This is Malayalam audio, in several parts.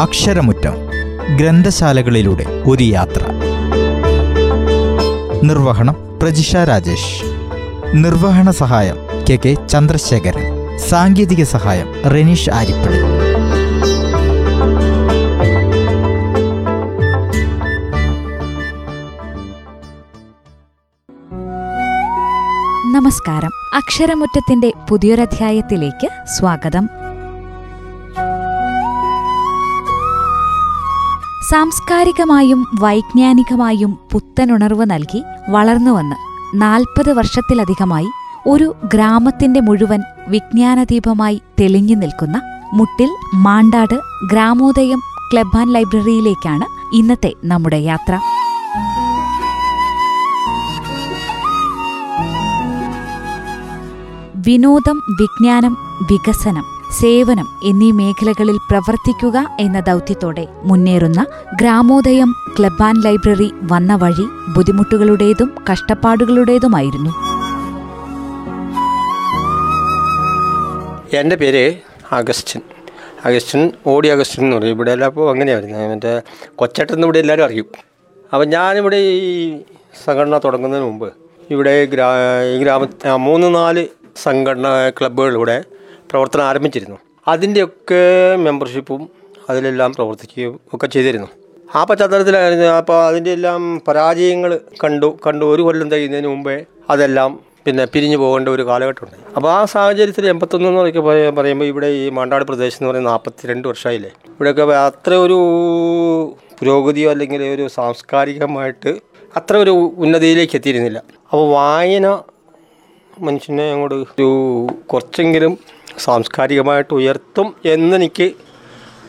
അക്ഷരമുറ്റം ഗ്രന്ഥശാലകളിലൂടെ ഒരു യാത്ര. നിർവഹണം പ്രജിഷ രാജേഷ്. നിർവഹണ സഹായം കെ കെ ചന്ദ്രശേഖരൻ. സാങ്കേതിക സഹായം റെനീഷ് ആരിപ്പള്ളി. നമസ്കാരം. അക്ഷരമുറ്റത്തിന്റെ പുതിയൊരധ്യായത്തിലേക്ക് സ്വാഗതം. സാംസ്കാരികമായും വൈജ്ഞാനികമായും പുത്തനുണർവ് നൽകി വളർന്നുവന്ന് നാൽപ്പത് വർഷത്തിലധികമായി ഒരു ഗ്രാമത്തിന്റെ മുഴുവൻ വിജ്ഞാനദീപമായി തെളിഞ്ഞു നിൽക്കുന്ന മുട്ടിൽ മാണ്ടാട് ഗ്രാമോദയം ക്ലബ് ആൻഡ് ലൈബ്രറിയിലേക്കാണ് ഇന്നത്തെ നമ്മുടെ യാത്ര. വിനോദം വിജ്ഞാനം വികസനം സേവനം എന്നീ മേഖലകളിൽ പ്രവർത്തിക്കുക എന്ന ദൗത്യത്തോടെ മുന്നേറുന്ന ഗ്രാമോദയം ക്ലബ് ആൻഡ് ലൈബ്രറി വന്ന വഴി ബുദ്ധിമുട്ടുകളുടേതും കഷ്ടപ്പാടുകളുടേതുമായിരുന്നു. എന്റെ പേര് അഗസ്റ്റിൻ. അഗസ്റ്റിൻ ഓടി അഗസ്റ്റിൻ എന്ന് പറയും. ഇവിടെ എല്ലാം അപ്പോൾ അങ്ങനെയാണ് വരുന്നത് മറ്റേ കൊച്ചട്ടെന്ന് ഇവിടെ എല്ലാവരും അറിയും. അപ്പം ഞാനിവിടെ ഈ സംഘടന തുടങ്ങുന്നതിന് മുമ്പ് ഇവിടെ ഗ്രാ ഈ ഗ്രാമ മൂന്ന് നാല് സംഘടന ക്ലബ്ബുകൾ ഇവിടെ പ്രവർത്തനം ആരംഭിച്ചിരുന്നു. അതിന്റെയൊക്കെ മെമ്പർഷിപ്പും അതിലെല്ലാം പ്രവർത്തിക്കുകയും ഒക്കെ ചെയ്തിരുന്നു. ആ പശ്ചാത്തലത്തിലായിരുന്നു അപ്പോൾ അതിന്റെ എല്ലാം പരാജയങ്ങൾ കണ്ടു കണ്ടു ഒരു കൊല്ലം തയ്യുന്നതിന് മുമ്പേ അതെല്ലാം പിന്നെ പിരിഞ്ഞു പോകേണ്ട ഒരു കാലഘട്ടമുണ്ട് അപ്പോൾ ആ സാഹചര്യത്തിൽ എൺപത്തൊന്ന് എന്ന് പറയുമ്പോൾ പറയുമ്പോൾ ഇവിടെ ഈ മാണ്ടാട് പ്രദേശം എന്ന് പറയുന്നത് നാൽപ്പത്തിരണ്ട് വർഷമായില്ലേ? ഇവിടെയൊക്കെ അത്ര ഒരു പുരോഗതിയോ അല്ലെങ്കിൽ ഒരു സാംസ്കാരികമായിട്ട് അത്ര ഒരു ഉന്നതിയിലേക്ക് എത്തിയിരുന്നില്ല. അപ്പോൾ വായന മനുഷ്യനെ അങ്ങോട്ട് ഒരു കുറച്ചെങ്കിലും സാംസ്കാരികമായിട്ട് ഉയർത്തും എന്നെനിക്ക്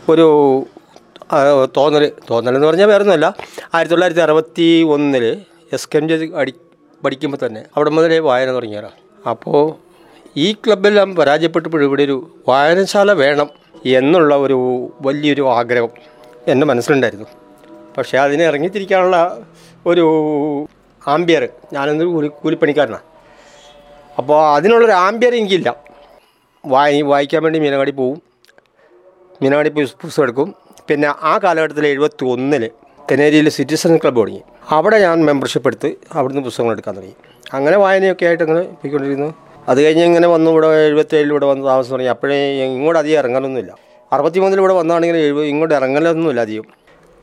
ഒരു തോന്നൽ തോന്നലെന്ന് പറഞ്ഞാൽ വേറെ ഒന്നുമല്ല ആയിരത്തി തൊള്ളായിരത്തി അറുപത്തി ഒന്നിൽ എസ് കെ എം ജി അടി പഠിക്കുമ്പോൾ തന്നെ അവിടെ മുതലേ വായന തുടങ്ങിയതാണ് അപ്പോൾ ഈ ക്ലബ്ബെല്ലാം പരാജയപ്പെട്ടപ്പോൾ ഇവിടെ ഒരു വായനശാല വേണം എന്നുള്ള ഒരു വലിയൊരു ആഗ്രഹം എന്റെ മനസ്സിലുണ്ടായിരുന്നു. പക്ഷേ അതിനെ ഇറങ്ങിത്തിരിക്കാനുള്ള ഒരു ആംബിയർ ഞാനൊന്ന് കൂലി കൂലിപ്പണിക്കാരനാണ് അപ്പോൾ അതിനുള്ളൊരു ആംബിയർ എനിക്കില്ല. വായി വായിക്കാൻ വേണ്ടി മീനങ്ങാടി പോവും. മീനങ്ങാടി പോയി പുസ്തകം എടുക്കും. പിന്നെ ആ കാലഘട്ടത്തിൽ എഴുപത്തി ഒന്നിൽ തെനേരിയിൽ സിറ്റിസൺ ക്ലബ്ബ് തുടങ്ങി. അവിടെ ഞാൻ മെമ്പർഷിപ്പ് എടുത്ത് അവിടുന്ന് പുസ്തകങ്ങൾ എടുക്കാൻ തുടങ്ങി. അങ്ങനെ വായനയൊക്കെ ആയിട്ട് അങ്ങനെ പോയിക്കൊണ്ടിരുന്നു. അത് കഴിഞ്ഞ് ഇങ്ങനെ വന്നു ഇവിടെ എഴുപത്തേഴിൽ ഇവിടെ വന്ന് താമസം തുടങ്ങി. അപ്പോഴേ ഇങ്ങോട്ട് അധികം ഇറങ്ങാനൊന്നുമില്ല അറുപത്തി മൂന്നിൽ ഇവിടെ വന്നാണെങ്കിൽ എഴുപത് ഇങ്ങോട്ട് ഇറങ്ങലൊന്നുമില്ല അധികം.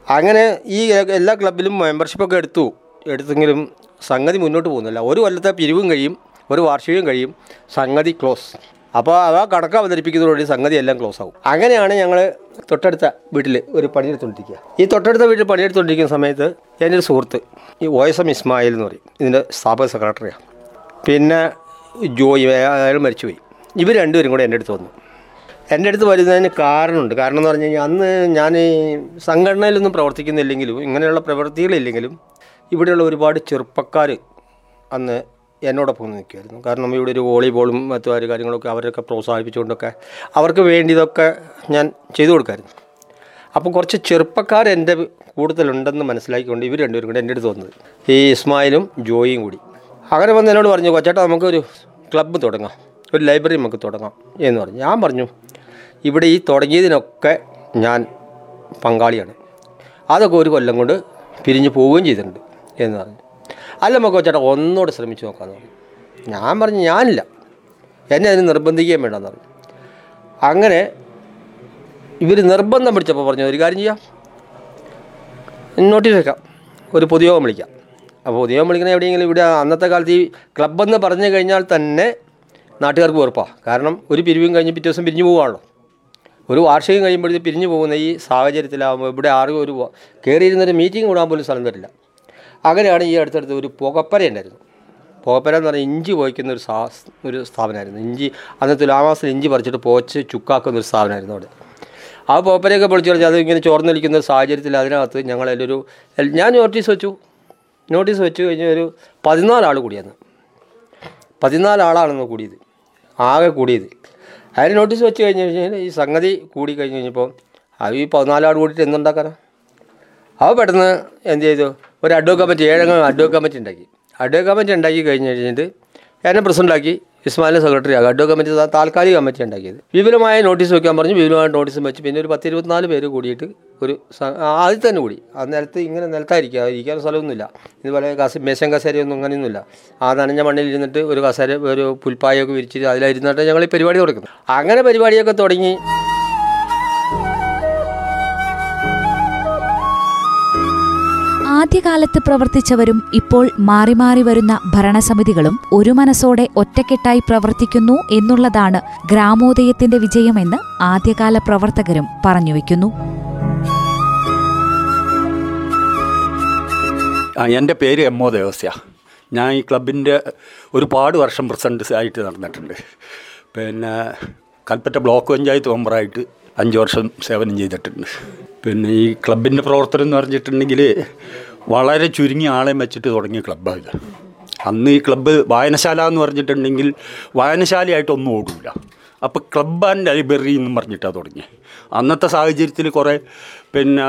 അങ്ങനെ ഈ എല്ലാ ക്ലബിലും മെമ്പർഷിപ്പൊക്കെ എടുത്തു. എടുത്തെങ്കിലും സംഗതി മുന്നോട്ട് പോകുന്നില്ല. ഒരു കൊല്ലത്തെ പിരിവും കഴിയും ഒരു വാർഷികവും കഴിയും. സംഗതി ക്ലോസ്. അപ്പോൾ അവ കടക്ക അവതരിപ്പിക്കുന്നതോടുകൂടി സംഗതി എല്ലാം ക്ലോസ് ആകും അങ്ങനെയാണ് ഞങ്ങൾ തൊട്ടടുത്ത വീട്ടിൽ ഒരു പണിയെടുത്തുകൊണ്ടിരിക്കുക ഈ തൊട്ടടുത്ത വീട്ടിൽ പണിയെടുത്തുകൊണ്ടിരിക്കുന്ന സമയത്ത് എന്റെ ഒരു സുഹൃത്ത് ഈ എം ഇസ്മായിൽ എന്ന് പറയും. ഇതിന്റെ സ്ഥാപക സെക്രട്ടറിയാണ് പിന്നെ ജോയി അയാൾ മരിച്ചുപോയി. ഇവർ രണ്ടുപേരും കൂടെ എന്റെ അടുത്ത് വന്നു. എന്റെ അടുത്ത് വരുന്നതിന് കാരണമുണ്ട്. കാരണം എന്ന് പറഞ്ഞു കഴിഞ്ഞാൽ അന്ന് ഞാൻ ഈ സംഘടനയിലൊന്നും പ്രവർത്തിക്കുന്നില്ലെങ്കിലും ഇങ്ങനെയുള്ള പ്രവൃത്തികളില്ലെങ്കിലും ഇവിടെയുള്ള ഒരുപാട് ചെറുപ്പക്കാർ അന്ന് എന്നോടൊപ്പം നിൽക്കുമായിരുന്നു. കാരണം ഇവിടെ ഒരു വോളിബോളും മറ്റു കാര്യ- കാര്യങ്ങളൊക്കെ അവരൊക്കെ പ്രോത്സാഹിപ്പിച്ചുകൊണ്ടൊക്കെ അവർക്ക് വേണ്ടിയതൊക്കെ ഞാൻ ചെയ്തു കൊടുക്കായിരുന്നു. അപ്പോൾ കുറച്ച് ചെറുപ്പക്കാർ എന്റെ കൂടുതലുണ്ടെന്ന് മനസ്സിലാക്കിക്കൊണ്ട് ഇവർ രണ്ടുപേരും കൂടെ എന്റെ അടുത്ത് വന്നത്. ഈ ഇസ്മായിലും ജോയിയും കൂടി. അങ്ങനെ വന്ന് എന്നോട് പറഞ്ഞു കൊച്ചേട്ടാ നമുക്കൊരു ക്ലബ്ബ് തുടങ്ങാം. ഒരു ലൈബ്രറി നമുക്ക് തുടങ്ങാം. എന്ന് പറഞ്ഞു. ഞാൻ പറഞ്ഞു ഇവിടെ ഈ തുടങ്ങിയതിനൊക്കെ ഞാൻ പങ്കാളിയാണ്. അതൊക്കെ ഒരു കൊല്ലം കൊണ്ട് പിരിഞ്ഞു പോവുകയും ചെയ്തിട്ടുണ്ട്. എന്ന് പറഞ്ഞു. അല്ല നമുക്ക് ചേട്ടാ ഒന്നുകൂടെ ശ്രമിച്ചു നോക്കാമെന്ന് പറഞ്ഞു ഞാൻ പറഞ്ഞു ഞാനില്ല. എന്നെ അതിന് നിർബന്ധിക്കുകയും വേണ്ടെന്ന് പറഞ്ഞു. അങ്ങനെ ഇവർ നിർബന്ധം പിടിച്ചപ്പോൾ പറഞ്ഞു ഒരു കാര്യം ചെയ്യാം. നോട്ടീസ് വെക്കാം. ഒരു പൊതുയോഗം വിളിക്കാം. അപ്പോൾ പൊതുയോഗം വിളിക്കണ എവിടെയെങ്കിലും ഇവിടെ അന്നത്തെ കാലത്ത് ഈ ക്ലബ്ബെന്ന് പറഞ്ഞു കഴിഞ്ഞാൽ തന്നെ നാട്ടുകാർക്ക് വെറുപ്പാണ് കാരണം ഒരു പിരിവും കഴിഞ്ഞ് പിറ്റേ ദിവസം പിരിഞ്ഞു പോവുകയാണല്ലോ. ഒരു വാർഷികം കഴിയുമ്പോഴത്തേക്ക് പിരിഞ്ഞു പോകുന്ന ഈ സാഹചര്യത്തിലാകുമ്പോൾ ഇവിടെ ആരും ഒരു കയറിയിരുന്നൊരു മീറ്റിംഗ് കൂടാൻ പോലും സ്ഥലം തരില്ല. അങ്ങനെയാണ് ഈ അടുത്തടുത്ത് ഒരു പുകപ്പര ഉണ്ടായിരുന്നു പുകപ്പര എന്ന് പറഞ്ഞാൽ ഇഞ്ചി പോയിക്കുന്ന ഒരു സാ ഒരു സ്ഥാപനമായിരുന്നു. ഇഞ്ചി അന്ന് തുലാമാസത്തിൽ ഇഞ്ചി പറിച്ചിട്ട് പോച്ച് ചുക്കാക്കുന്ന ഒരു സ്ഥാപനമായിരുന്നു അവിടെ. ആ പുകപ്പരയൊക്കെ പൊളിച്ച് പറഞ്ഞാൽ അത് ഇങ്ങനെ ചോർന്നൊലിക്കുന്ന ഒരു സാഹചര്യത്തിൽ അതിനകത്ത് ഞങ്ങളതിലൊരു ഞാൻ നോട്ടീസ് വെച്ചു. നോട്ടീസ് വെച്ചു കഴിഞ്ഞ ഒരു പതിനാലാൾ കൂടിയാണ് പതിനാലാളാണെന്ന് കൂടിയത്. ആകെ കൂടിയത്. അതിന് നോട്ടീസ് വെച്ച് കഴിഞ്ഞ് കഴിഞ്ഞാൽ ഈ സംഗതി കൂടി കഴിഞ്ഞ് കഴിഞ്ഞപ്പോൾ അത് ഈ പതിനാലാൾ കൂടിയിട്ട് എന്തുണ്ടാക്കാനാണ് അവ പെട്ടെന്ന് എന്ത് ചെയ്തു? ഒരു അഡ്വോ കമ്മിറ്റി ഏഴംഗ അഡ്വോ കമ്മിറ്റി ഉണ്ടാക്കി. അഡ്വോ കമ്മിറ്റി ഉണ്ടാക്കി കഴിഞ്ഞ് കഴിഞ്ഞിട്ട് എന്നെ പ്രസിഡന്റാക്കി ഇസ്മാലിനെ സെക്രട്ടറി ആകും അഡ്വോ കമ്മിറ്റി താൽക്കാലിക കമ്മിറ്റി ഉണ്ടാക്കിയത്. വിപുലമായ നോട്ടീസ് വെക്കാൻ പറഞ്ഞു. വിപുലമായ നോട്ടീസും വെച്ച് പിന്നെ ഒരു പത്ത് ഇരുപത്തിനാല് പേര് കൂടിയിട്ട് ഒരു ആദ്യം തന്നെ കൂടി. ആ നിലത്ത് ഇങ്ങനെ നിലത്തായിരിക്കുക ഇരിക്കാൻ സ്ഥലമൊന്നുമില്ല. ഇതുപോലെ കസ മേശം കസേരയൊന്നും അങ്ങനെയൊന്നുമില്ല. ആ നനഞ്ഞ മണ്ണിൽ ഇരുന്നിട്ട് ഒരു കസേര ഒരു പുൽപ്പായൊക്കെ വിരിച്ചിട്ട് അതിലിരുന്നിട്ട് ഞങ്ങൾ ഈ പരിപാടി തുടങ്ങുന്നത് അങ്ങനെ പരിപാടിയൊക്കെ തുടങ്ങി ആദ്യകാലത്ത് പ്രവർത്തിച്ചവരും ഇപ്പോൾ മാറി മാറി വരുന്ന ഭരണസമിതികളും ഒരു മനസ്സോടെ ഒറ്റക്കെട്ടായി പ്രവർത്തിക്കുന്നു എന്നുള്ളതാണ് ഗ്രാമോദയത്തിന്റെ വിജയമെന്ന് ആദ്യകാല പ്രവർത്തകരും പറഞ്ഞുവെക്കുന്നു എന്റെ പേര് എം ഒ ദേവസ്യ. ഞാൻ ഈ ക്ലബിന്റെ ഒരുപാട് വർഷം പ്രസിഡന്റ് ആയിട്ട് നടന്നിട്ടുണ്ട്. പിന്നെ കൽപ്പറ്റ ബ്ലോക്ക് പഞ്ചായത്ത് മെമ്പറായിട്ട് അഞ്ച് വർഷം സേവനം ചെയ്തിട്ടുണ്ട്. പിന്നെ ഈ ക്ലബിന്റെ പ്രവർത്തനം എന്ന് പറഞ്ഞിട്ടുണ്ടെങ്കിൽ വളരെ ചുരുങ്ങിയ ആളെ വെച്ചിട്ട് തുടങ്ങിയ ക്ലബ്ബാണ് ഇത്. അന്ന് ഈ ക്ലബ്ബ് വായനശാല എന്ന് പറഞ്ഞിട്ടുണ്ടെങ്കിൽ വായനശാലയായിട്ടൊന്നും ഓടില്ല അപ്പോൾ ക്ലബ്ബ് ആൻഡ് ലൈബ്രറി എന്നും പറഞ്ഞിട്ടാണ് തുടങ്ങി അന്നത്തെ സാഹചര്യത്തിൽ കുറേ പിന്നെ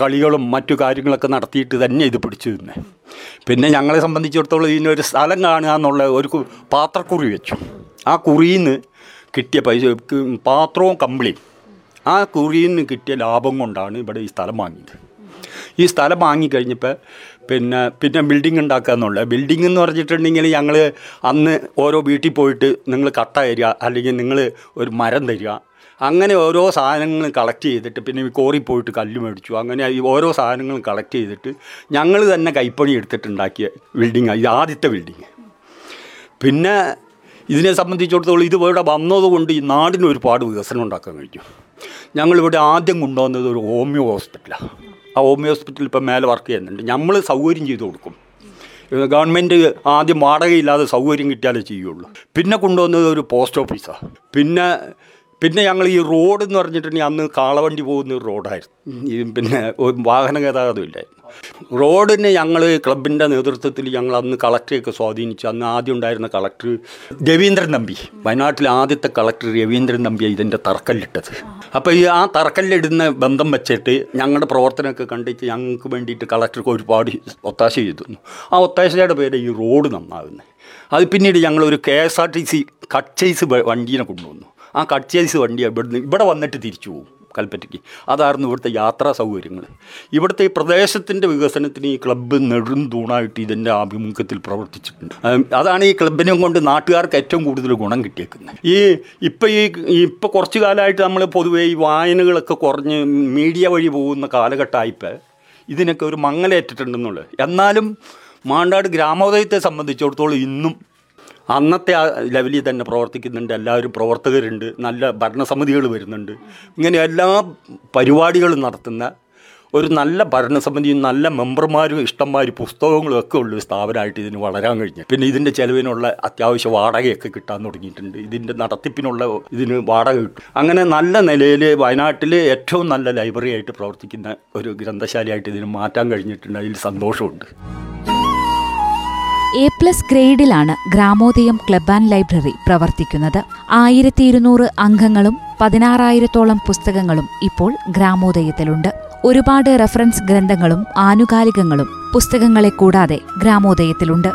കളികളും മറ്റു കാര്യങ്ങളൊക്കെ നടത്തിയിട്ട് തന്നെ ഇത് പിടിച്ചു തന്നെ പിന്നെ ഞങ്ങളെ സംബന്ധിച്ചിടത്തോളം ഇതിനൊരു സ്ഥലം കാണുക എന്നുള്ള ഒരു പാത്രക്കുറി വെച്ചു. ആ കുറിയിൽ നിന്ന് കിട്ടിയ പൈസ പാത്രവും കമ്പിളിയും ആ കുറിയിൽ നിന്ന് കിട്ടിയ ലാഭം കൊണ്ടാണ് ഇവിടെ ഈ സ്ഥലം വാങ്ങിയത്. ഈ സ്ഥലം വാങ്ങിക്കഴിഞ്ഞപ്പോൾ പിന്നെ പിന്നെ ബിൽഡിംഗ് ഉണ്ടാക്കുക എന്നുള്ളത് ബിൽഡിംഗ് എന്ന് പറഞ്ഞിട്ടുണ്ടെങ്കിൽ ഞങ്ങൾ അന്ന് ഓരോ വീട്ടിൽ പോയിട്ട് നിങ്ങൾ കട്ട തരിക അല്ലെങ്കിൽ നിങ്ങൾ ഒരു മരം തരിക അങ്ങനെ ഓരോ സാധനങ്ങൾ കളക്ട് ചെയ്തിട്ട് പിന്നെ കോറി പോയിട്ട് കല്ല് മേടിച്ചു അങ്ങനെ ഈ ഓരോ സാധനങ്ങളും കളക്ട് ചെയ്തിട്ട് ഞങ്ങൾ തന്നെ കൈപ്പണി എടുത്തിട്ടുണ്ടാക്കിയ ബിൽഡിങ്ങാണ് ഇത് ആദ്യത്തെ ബിൽഡിങ് പിന്നെ ഇതിനെ സംബന്ധിച്ചിടത്തോളം ഇത് ഇവിടെ വന്നതുകൊണ്ട് ഈ നാടിന് ഒരുപാട് വികസനം ഉണ്ടാക്കാൻ കഴിഞ്ഞു. ഞങ്ങളിവിടെ ആദ്യം കൊണ്ടുവന്നത് ഒരു ഹോമിയോ ഹോസ്പിറ്റലാണ് ആ ഹോമിയോ ഹോസ്പിറ്റൽ ഇപ്പം മേലെ വർക്ക് ചെയ്യുന്നുണ്ട്. നമ്മൾ സൗകര്യം ചെയ്തു കൊടുക്കും. ഗവൺമെന്റ് ആദ്യം വാടകയില്ലാതെ സൗകര്യം കിട്ടിയാലേ ചെയ്യുള്ളൂ. പിന്നെ കൊണ്ടുവന്നത് ഒരു പോസ്റ്റ് ഓഫീസാണ് പിന്നെ പിന്നെ ഞങ്ങൾ ഈ റോഡ് എന്ന് പറഞ്ഞിട്ടുണ്ടെങ്കിൽ അന്ന് കാളവണ്ടി പോകുന്ന ഒരു റോഡായിരുന്നു. പിന്നെ വാഹന ഗതാഗതം ഇല്ലായിരുന്നു. റോഡിനെ ഞങ്ങൾ ക്ലബിന്റെ നേതൃത്വത്തിൽ ഞങ്ങൾ അന്ന് കളക്ടറെയൊക്കെ സ്വാധീനിച്ചു അന്ന് ആദ്യം ഉണ്ടായിരുന്ന കളക്ടർ രവീന്ദ്രൻ നമ്പി. വയനാട്ടിലെ ആദ്യത്തെ കളക്ടർ രവീന്ദ്രൻ നമ്പിയാണ് ഇതിന്റെ തറക്കല്ലിട്ടത്. അപ്പോൾ ഈ ആ തറക്കല്ലിടുന്ന ബന്ധം വെച്ചിട്ട് ഞങ്ങളുടെ പ്രവർത്തനമൊക്കെ കണ്ടിട്ട് ഞങ്ങൾക്ക് വേണ്ടിയിട്ട് കളക്ടർക്ക് ഒരുപാട് ഒത്താശ ചെയ്തു. ആ ഒത്താശയുടെ പേര് ഈ റോഡ് നന്നാകുന്നത്. അത് പിന്നീട് ഞങ്ങളൊരു K S R T C കട്ട്ചേസ് വണ്ടീനെ കൊണ്ടുവന്നു. ആ കട്ട്ചേസ് വണ്ടി ഇവിടുന്ന് ഇവിടെ വന്നിട്ട് തിരിച്ചു പോകും കൽപ്പറ്റയ്ക്ക്. അതായിരുന്നു ഇവിടുത്തെ യാത്രാ സൗകര്യങ്ങൾ. ഇവിടുത്തെ ഈ പ്രദേശത്തിന്റെ വികസനത്തിന് ഈ ക്ലബ്ബ് നെടും തൂണായിട്ട് ഇതിന്റെ ആഭിമുഖ്യത്തിൽ പ്രവർത്തിച്ചിട്ടുണ്ട്. അതാണ് ഈ ക്ലബിനെ കൊണ്ട് നാട്ടുകാർക്ക് ഏറ്റവും കൂടുതൽ ഗുണം കിട്ടിയേക്കുന്നത്. ഈ ഇപ്പം ഈ ഇപ്പോൾ കുറച്ച് കാലമായിട്ട് നമ്മൾ പൊതുവേ ഈ വായനകളൊക്കെ കുറഞ്ഞ് മീഡിയ വഴി പോകുന്ന കാലഘട്ടമായിപ്പോൾ ഇതിനൊക്കെ ഒരു മങ്ങലേറ്റിട്ടുണ്ടെന്നുള്ളത്. എന്നാലും മാണ്ടാട് ഗ്രാമോദയത്തെ സംബന്ധിച്ചിടത്തോളം ഇന്നും അന്നത്തെ ആ ലെവലിൽ തന്നെ പ്രവർത്തിക്കുന്നുണ്ട് എല്ലാവരും പ്രവർത്തകരുണ്ട് നല്ല ഭരണസമിതികൾ വരുന്നുണ്ട്. ഇങ്ങനെ എല്ലാ പരിപാടികളും നടത്തുന്ന ഒരു നല്ല ഭരണസമിതിയും നല്ല മെമ്പർമാരും ഇഷ്ടംമാരും പുസ്തകങ്ങളും ഒക്കെ ഉള്ള സ്ഥാപനമായിട്ട് ഇതിന് വളരാൻ കഴിഞ്ഞു. പിന്നെ ഇതിന്റെ ചിലവിനുള്ള അത്യാവശ്യ വാടകയൊക്കെ കിട്ടാൻ തുടങ്ങിയിട്ടുണ്ട്. ഇതിന്റെ നടത്തിപ്പിനുള്ള ഇതിന് വാടക കിട്ടും. അങ്ങനെ നല്ല നിലയിൽ വയനാട്ടിൽ ഏറ്റവും നല്ല ലൈബ്രറി ആയിട്ട് പ്രവർത്തിക്കുന്ന ഒരു ഗ്രന്ഥശാലയായിട്ട് ഇതിന് മാറ്റാൻ കഴിഞ്ഞിട്ടുണ്ട്. അതിൽ സന്തോഷമുണ്ട്. എ പ്ലസ് ഗ്രേഡിലാണ് ഗ്രാമോദയം ക്ലബ് ആൻഡ് ലൈബ്രറി പ്രവർത്തിക്കുന്നത്. ആയിരത്തി ഇരുന്നൂറ് അംഗങ്ങളും പതിനാറായിരത്തോളം പുസ്തകങ്ങളും ഇപ്പോൾ ഗ്രാമോദയത്തിലുണ്ട്. ഒരുപാട് റഫറൻസ് ഗ്രന്ഥങ്ങളും ആനുകാലികങ്ങളും പുസ്തകങ്ങളെ കൂടാതെ ഗ്രാമോദയത്തിലുണ്ട്.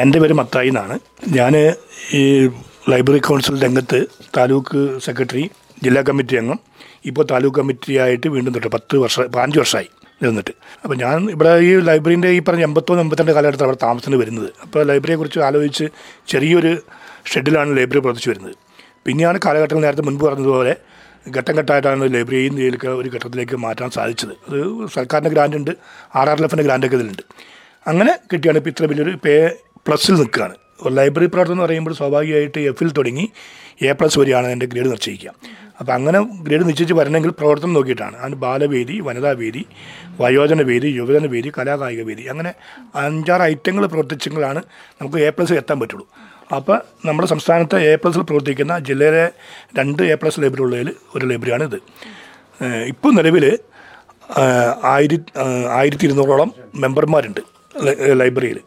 എന്റെ പേര് മത്തായി എന്നാണ്. ഞാൻ ഈ ലൈബ്രറി കൗൺസിൽ രംഗത്ത് താലൂക്ക് സെക്രട്ടറി ജില്ലാ കമ്മിറ്റി അംഗം. ഇപ്പോൾ താലൂക്ക് കമ്മിറ്റി ആയിട്ട് വീണ്ടും തൊട്ട് പത്ത് വർഷം അഞ്ച് വർഷമായി. നിന്നിട്ട് അപ്പോൾ ഞാൻ ഇവിടെ ഈ ലൈബ്രറീന്റെ ഈ പറഞ്ഞ എൺപത്തൊന്ന് എൺപത്തിരണ്ട് കാലഘട്ടത്തിൽ അവിടെ താമസത്തിന് വരുന്നത്. അപ്പോൾ ലൈബ്രറിയെക്കുറിച്ച് ആലോചിച്ച് ചെറിയൊരു ഷെഡിലാണ് ലൈബ്രറി പ്രവർത്തിച്ച് വരുന്നത്. പിന്നെയാണ് കാലഘട്ടങ്ങൾ നേരത്തെ മുൻപ് പറഞ്ഞതുപോലെ ഘട്ടം ഘട്ടമായിട്ടാണ് ലൈബ്രറി ഇതിലേക്ക് ഒരു ഘട്ടത്തിലേക്ക് മാറ്റാൻ സാധിച്ചത്. അത് സർക്കാരിന്റെ ഗ്രാൻഡ് ഉണ്ട് ആർ ആർ എഫിന്റെ ഗ്രാൻഡൊക്കെ ഇതിലുണ്ട്. അങ്ങനെ കിട്ടിയാണ് ഇപ്പോൾ ഇത്ര വലിയൊരു പേ പ്ലസ്സിൽ നിൽക്കുകയാണ്. ലൈബ്രറി പ്രവർത്തനം എന്ന് പറയുമ്പോൾ സ്വാഭാവികമായിട്ട് എഫിൽ തുടങ്ങി എ പ്ലസ് വരെയാണ് എന്റെ ഗ്രേഡ് നിശ്ചയിക്കുക അപ്പോൾ അങ്ങനെ ഗ്രേഡ് നിശ്ചയിച്ച് വരണമെങ്കിൽ പ്രവർത്തനം നോക്കിയിട്ടാണ്. അതിന് ബാലവേദി വനിതാ വേദി വയോജന വേദി യുവജന വേദി കലാകായിക വേദി അങ്ങനെ അഞ്ചാറ് ഐറ്റങ്ങൾ പ്രവർത്തിച്ചെങ്കിലാണ് നമുക്ക് എ പ്ലസ് എത്താൻ പറ്റുള്ളൂ. അപ്പോൾ നമ്മുടെ സംസ്ഥാനത്തെ എ പ്ലസിൽ പ്രവർത്തിക്കുന്ന ജില്ലയിലെ രണ്ട് എ പ്ലസ് ലൈബ്രറി ഉള്ളതിൽ ഒരു ലൈബ്രറിയാണ് ഇത് ഇപ്പോൾ നിലവിൽ ആയിരത്തി ആയിരത്തി ഇരുന്നൂറോളം മെമ്പർമാരുണ്ട് ലൈബ്രറിയിൽ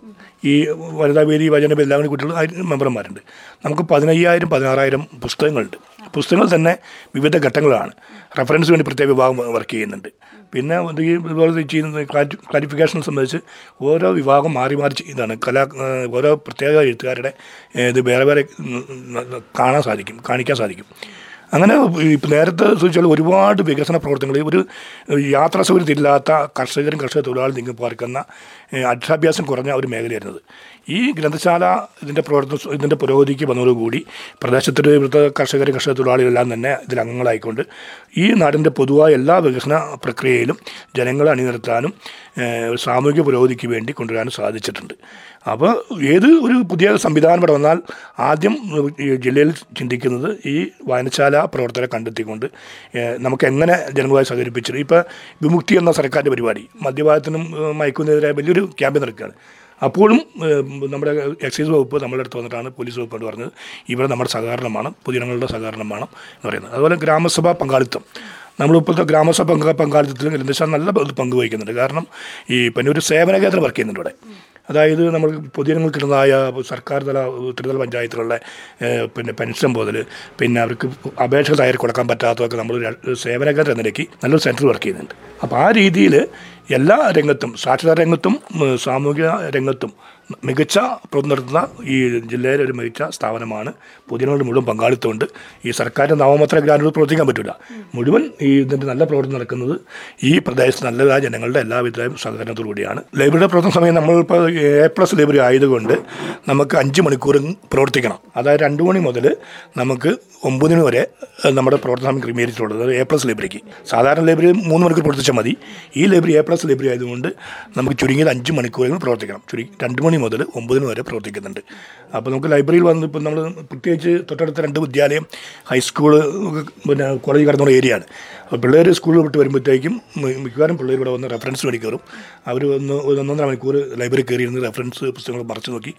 ഈ വനിതാ വേദി വചന എല്ലാം കൂടി കുട്ടികൾ മെമ്പർമാരുണ്ട്. നമുക്ക് പതിനയ്യായിരം പതിനാറായിരം പുസ്തകങ്ങളുണ്ട്. പുസ്തകങ്ങൾ തന്നെ വിവിധ ഘട്ടങ്ങളാണ്. റെഫറൻസ് വേണ്ടി പ്രത്യേക വിഭാഗം വർക്ക് ചെയ്യുന്നുണ്ട്. പിന്നെ ഇതുപോലെ ചെയ്യുന്ന ക്ലാരിഫിക്കേഷൻ സംബന്ധിച്ച് ഓരോ വിഭാഗം മാറി മാറി ചെയ്യുന്നതാണ് കലാ ഓരോ പ്രത്യേക എഴുത്തുകാരുടെ ഇത് വേറെ വേറെ കാണാൻ സാധിക്കും കാണിക്കാൻ സാധിക്കും. അങ്ങനെ നേരത്തെ സൂചിച്ചാൽ ഒരുപാട് വികസന പ്രവർത്തനങ്ങൾ ഒരു യാത്രാ സൗകര്യത്തില്ലാത്ത കർഷകരും കർഷക തൊഴിലാളികളും നിങ്ങൾ പാർക്കുന്ന അക്ഷാഭ്യാസം കുറഞ്ഞ ഒരു മേഖലയായിരുന്നത് ഈ ഗ്രന്ഥശാല ഇതിന്റെ പ്രവർത്തന ഇതിന്റെ പുരോഗതിക്ക് വന്നതോടുകൂടി പ്രദേശത്തിലെ ഇവിടുത്തെ കർഷകർ കർഷക തൊഴിലാളികളെല്ലാം തന്നെ ഇതിൽ അംഗങ്ങളായിക്കൊണ്ട് ഈ നാടിന്റെ പൊതുവായ എല്ലാ വികസന പ്രക്രിയയിലും ജനങ്ങളെ അണിനിരത്താനും സാമൂഹിക പുരോഗതിക്ക് വേണ്ടി കൊണ്ടുവരാനും സാധിച്ചിട്ടുണ്ട്. അപ്പോൾ ഏത് ഒരു പുതിയ സംവിധാനം ഇവിടെ വന്നാൽ ആദ്യം ജില്ലയിൽ ചിന്തിക്കുന്നത് ഈ വായനശാല പ്രവർത്തകരെ കണ്ടെത്തിക്കൊണ്ട് നമുക്ക് എങ്ങനെ ജനങ്ങളുമായി സഹകരിപ്പിച്ചിട്ട് ഇപ്പോൾ വിമുക്തി എന്ന സർക്കാരിന്റെ പരിപാടി മദ്യപാനത്തിനും ഏഹ്, മയക്കുന്നെതിരെ വലിയൊരു ക്യാമ്പ് നടക്കുകയാണ്. അപ്പോഴും നമ്മുടെ എക്സൈസ് വകുപ്പ് നമ്മളുടെ അടുത്ത് വന്നിട്ടാണ് പോലീസ് വകുപ്പോട് പറഞ്ഞത്. ഇവിടെ നമ്മുടെ സഹകരണമാണ് പൊതുജനങ്ങളുടെ സഹകരണമാണ് എന്ന് പറയുന്നത്. അതുപോലെ ഗ്രാമസഭാ പങ്കാളിത്തം. നമ്മളിപ്പോഴത്തെ ഗ്രാമസഭ പങ്ക പങ്കാളിത്തത്തിൽ ഗ്രന്ഥശാല നല്ല പങ്ക് വഹിക്കുന്നുണ്ട് കാരണം ഈ പിന്നെ ഒരു സേവന കേന്ദ്രം വർക്ക് ചെയ്യുന്നുണ്ട് ഇവിടെ. അതായത് നമ്മൾ പൊതുജനങ്ങൾക്കിടുന്നതായ സർക്കാർ തല ത്രിതല പഞ്ചായത്തിലുള്ള പിന്നെ പെൻഷൻ മുതൽ പിന്നെ അവർക്ക് അപേക്ഷ തയ്യാറി കൊടുക്കാൻ പറ്റാത്തതൊക്കെ നമ്മൾ സേവന കേന്ദ്രം നിലയ്ക്ക് നല്ലൊരു സെന്റർ വർക്ക് ചെയ്യുന്നുണ്ട്. അപ്പോൾ ആ രീതിയിൽ എല്ലാ രംഗത്തും സാക്ഷരതാ രംഗത്തും സാമൂഹിക രംഗത്തും മികച്ച പ്രതിനിർത്തുന്ന ഈ ജില്ലയിലെ ഒരു മികച്ച സ്ഥാപനമാണ് പൊതുജനങ്ങളുടെ മുഴുവൻ പങ്കാളിത്തമുണ്ട്. ഈ സർക്കാരിന്റെ നാമമാത്ര ഗ്രാൻഡ് പ്രവർത്തിക്കാൻ പറ്റില്ല മുഴുവൻ ഈ ഇതിന്റെ നല്ല പ്രവർത്തനം നടക്കുന്നത് ഈ പ്രദേശത്ത് നല്ലതായ ജനങ്ങളുടെ എല്ലാവിധ സഹകരണത്തോടു കൂടിയാണ്. ലൈബ്രറിയുടെ പ്രവർത്തന സമയം നമ്മളിപ്പോൾ എ പ്ലസ് ലൈബ്രറി ആയതുകൊണ്ട് നമുക്ക് അഞ്ച് മണിക്കൂറും പ്രവർത്തിക്കണം. അതായത് രണ്ട് മണി മുതൽ നമുക്ക് ഒമ്പതിന് വരെ നമ്മുടെ പ്രവർത്തന ക്രമീകരിച്ചിട്ടുള്ളത് എ പ്ലസ് ലൈബ്രറിക്ക്. സാധാരണ ലൈബ്രറി മൂന്ന് മണിക്കൂർ പ്രവർത്തിച്ചാൽ മതി. ഈ ലൈബ്രറി എ പ്ലസ് ലൈബ്രറി ആയതുകൊണ്ട് നമുക്ക് ചുരുങ്ങിയത് അഞ്ച് മണിക്കൂറെങ്കിലും പ്രവർത്തിക്കണം. ചുരുങ്ങി രണ്ട് മണി മുതൽ ഒമ്പതിന് വരെ പ്രവർത്തിക്കുന്നുണ്ട്. അപ്പോൾ നമുക്ക് ലൈബ്രറിയിൽ വന്ന് ഇപ്പം നമ്മൾ പ്രത്യേകിച്ച് തൊട്ടടുത്ത രണ്ട് വിദ്യാലയം ഹൈസ്കൂൾ പിന്നെ കോളേജ് കടന്നുള്ള ആണ്. അപ്പോൾ പിള്ളേർ സ്കൂളിൽ വിട്ട് വരുമ്പോഴത്തേക്കും മിക്കവാറും പിള്ളേർ ഇവിടെ വന്ന് റെഫറൻസ് വേണ്ടി അവർ വന്ന് ഒരു ഒന്നൊന്നര മണിക്കൂർ ലൈബ്രറി കയറി ഇരുന്ന് റെഫറൻസ് പുസ്തകങ്ങൾ മറച്ചു നോക്കി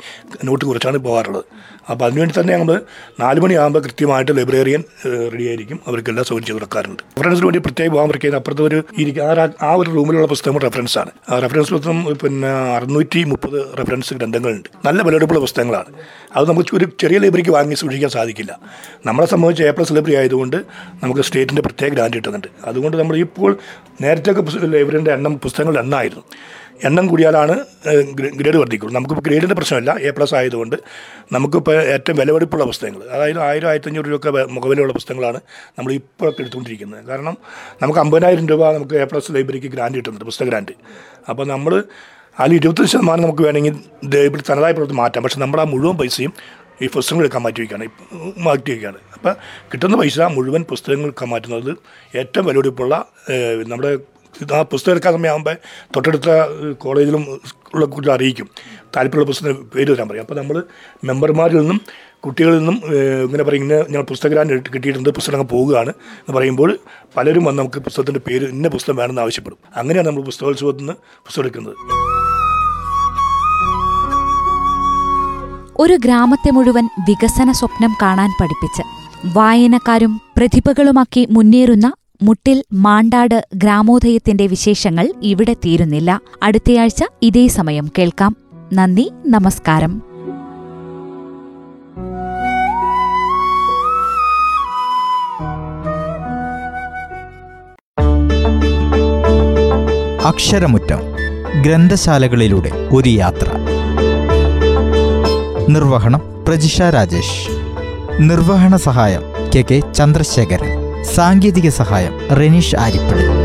നോട്ട് കുറിച്ചാണ് പോകാറുള്ളത്. അപ്പോൾ അതിനുവേണ്ടി തന്നെ നമ്മൾ നാല് മണിയാകുമ്പോൾ കൃത്യമായിട്ട് ലൈബ്രറിയൻ റെഡി ആയിരിക്കും. എല്ലാ സൗകര്യം ചെയ്ത് കൊടുക്കാറുണ്ട്. റെഫറൻസിന് വേണ്ടി പ്രത്യേക പോകാൻ ചെയ്യുന്ന അപ്പുറത്ത് ഒരു- ആ ഒരു റൂമിലുള്ള പുസ്തകം റെഫറൻസ് റെഫറൻസാണ് ആ റെഫറൻസ് പുസ്തകം പിന്നെ അറുന്നൂറ്റി മുപ്പത് റെഫറൻസ് ഗ്രന്ഥങ്ങളുണ്ട്. നല്ല വിലപിടിപ്പുള്ള പുസ്തകങ്ങളാണ്. അത് നമുക്ക് ഒരു ചെറിയ ലൈബ്രറിക്ക് വാങ്ങി സൂക്ഷിക്കാൻ സാധിക്കില്ല. നമ്മളെ സംബന്ധിച്ച് എ പ്ലസ് ലൈബ്രറി ആയതുകൊണ്ട് നമുക്ക് സ്റ്റേറ്റിന്റെ പ്രത്യേക ഗ്രാൻഡ് കിട്ടുന്നുണ്ട്. അതുകൊണ്ട് നമ്മൾ ഇപ്പോൾ നേരത്തെ ലൈബ്രറിന്റെ എണ്ണം പുസ്തകങ്ങളുടെ എണ്ണമായിരുന്നു എണ്ണം കൂടിയാലാണ് ഗ്രേഡ് വർദ്ധിക്കുള്ളൂ. നമുക്കിപ്പോൾ ഗ്രേഡിന്റെ പ്രശ്നമല്ല. എ പ്ലസ് ആയതുകൊണ്ട് നമുക്കിപ്പോൾ ഏറ്റവും വിലവെടുപ്പുള്ള പുസ്തകങ്ങൾ അതായത് ആയിരം ആയിരത്തഞ്ഞൂറ് രൂപയൊക്കെ മുഖവിലയുള്ള പുസ്തകങ്ങളാണ് നമ്മൾ ഇപ്പോൾ എടുത്തുകൊണ്ടിരിക്കുന്നത്. കാരണം നമുക്ക് അമ്പതിനായിരം രൂപ നമുക്ക് എ പ്ലസ് ലൈബ്രറിക്ക് ഗ്രാൻഡ് കിട്ടുന്നുണ്ട് പുസ്തക ഗ്രാൻഡ് അപ്പോൾ നമ്മൾ അതിൽ ഇരുപത്തഞ്ച് ശതമാനം നമുക്ക് വേണമെങ്കിൽ ലൈബ്രറി തനതായ പ്രവർത്തി മാറ്റാം. പക്ഷേ നമ്മൾ ആ മുഴുവൻ പൈസയും ഈ പുസ്തകങ്ങൾ എടുക്കാൻ മാറ്റി വയ്ക്കുകയാണ് മാറ്റി വയ്ക്കുകയാണ് അപ്പോൾ കിട്ടുന്ന പൈസ മുഴുവൻ പുസ്തകങ്ങൾ എടുക്കാൻ മാറ്റുന്നത് ഏറ്റവും വിലപിടിപ്പുള്ള നമ്മുടെ ആ പുസ്തകം എടുക്കാൻ സമയമാകുമ്പോൾ തൊട്ടടുത്ത കോളേജിലും ഉള്ള കുട്ടികൾ അറിയിക്കും. താല്പര്യമുള്ള പുസ്തകം പേര് തരാൻ പറയും. അപ്പോൾ നമ്മൾ മെമ്പർമാരിൽ നിന്നും കുട്ടികളിൽ നിന്നും ഇങ്ങനെ പറയും ഇങ്ങനെ ഞങ്ങൾ പുസ്തകരാൻ കിട്ടിയിട്ടുണ്ട് പുസ്തകം പോവുകയാണ് എന്ന് പറയുമ്പോൾ പലരും വന്ന് നമുക്ക് പുസ്തകത്തിന്റെ പേര് ഇന്ന പുസ്തകം വേണമെന്ന് ആവശ്യപ്പെടും. അങ്ങനെയാണ് നമ്മൾ പുസ്തകോത്സവത്തിൽ നിന്ന് പുസ്തകം എടുക്കുന്നത്. ഒരു ഗ്രാമത്തെ മുഴുവൻ വികസന സ്വപ്നം കാണാൻ പഠിപ്പിച്ച് വായനക്കാരും പ്രതിഭകളുമാക്കി മുന്നേറുന്ന മുട്ടിൽ മാണ്ടാട് ഗ്രാമോദയത്തിന്റെ വിശേഷങ്ങൾ ഇവിടെ തീരുന്നില്ല. അടുത്തയാഴ്ച ഇതേ സമയം കേൾക്കാം. നന്ദി നമസ്കാരം. അക്ഷരമുറ്റം ഗ്രന്ഥശാലകളിലൂടെ ഒരു യാത്ര. നിർവഹണം പ്രജിഷ രാജേഷ്. നിർവഹണ സഹായം കെ കെ ചന്ദ്രശേഖരൻ. സാങ്കേതിക സഹായം റെനീഷ് ആരിപ്പള്ളി